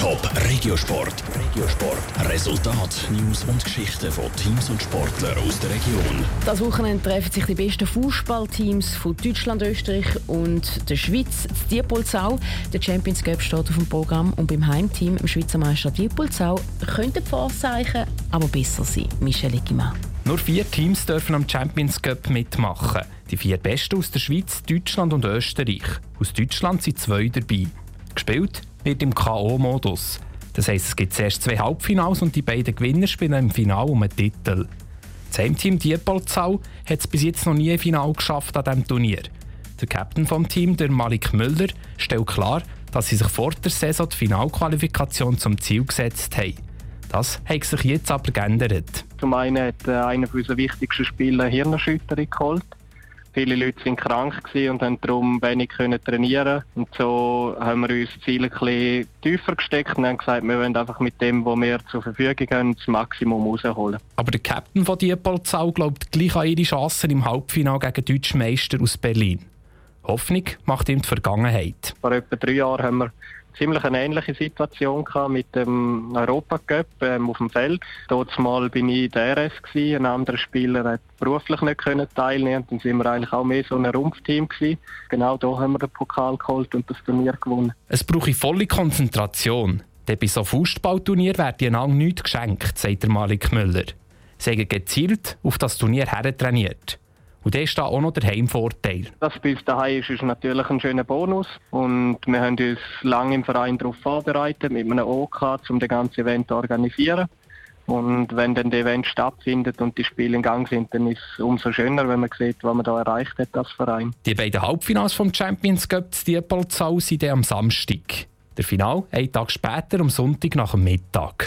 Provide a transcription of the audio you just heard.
Top Regiosport. Regiosport. Resultat, News und Geschichten von Teams und Sportlern aus der Region. Das Wochenende treffen sich die besten Fußballteams von Deutschland, Österreich und der Schweiz. Das Diepolzau. Der Champions Cup steht auf dem Programm und beim Heimteam, im Schweizer Meister Diepolzau, könnten die Vorzeichen aber besser sein. Michel Igima. Nur vier Teams dürfen am Champions Cup mitmachen. Die vier Besten aus der Schweiz, Deutschland und Österreich. Aus Deutschland sind zwei dabei. Gespielt wird im K.O.-Modus. Das heisst, es gibt zuerst zwei Halbfinals und die beiden Gewinner spielen im Finale um einen Titel. Das Heimteam Diepolzau hat es bis jetzt noch nie ein Finale geschafft an diesem Turnier. Der Captain vom Team, der Malik Müller, stellt klar, dass sie sich vor der Saison die Finalqualifikation zum Ziel gesetzt haben. Das hat sich jetzt aber geändert. Zum einen hat äh, einer unserer wichtigsten Spieler eine Hirnerschütterung geholt. Viele Leute waren krank und konnten darum wenig trainieren. Und so haben wir uns das Ziel ein bisschen tiefer gesteckt und haben gesagt, wir wollen einfach mit dem, was wir zur Verfügung haben, das Maximum rausholen. Aber der Captain von Diepolzau glaubt gleich an ihre Chancen im Halbfinale gegen deutsche Meister aus Berlin. Hoffnung macht ihm die Vergangenheit. Vor etwa drei Jahren haben wir ziemlich eine ähnliche Situation mit dem Europacup ähm, auf dem Feld. Dort mal bin ich der RS gewesen, ein anderer Spieler hat beruflich nicht können teilnehmen. Dann sind wir eigentlich auch mehr so ein Rumpfteam gewesen. Genau da haben wir den Pokal geholt und das Turnier gewonnen. Es brauche volle Konzentration. Denn bei so Fußballturnier wird einander nichts geschenkt, sagt der Malik Müller. Sie haben gezielt auf das Turnier her trainiert. Und das ist da auch noch der Heimvorteil. Das bei uns daheim ist, ist natürlich ein schöner Bonus. Und wir haben uns lange im Verein darauf vorbereitet, mit einem OK, um das ganze Event zu organisieren. Und wenn dann das Event stattfindet und die Spiele in Gang sind, dann ist es umso schöner, wenn man sieht, was man da erreicht hat als Verein. Die beiden Halbfinals vom Champions Cup Diepolzau sind am Samstag. Der Final einen Tag später, am Sonntag nach dem Mittag.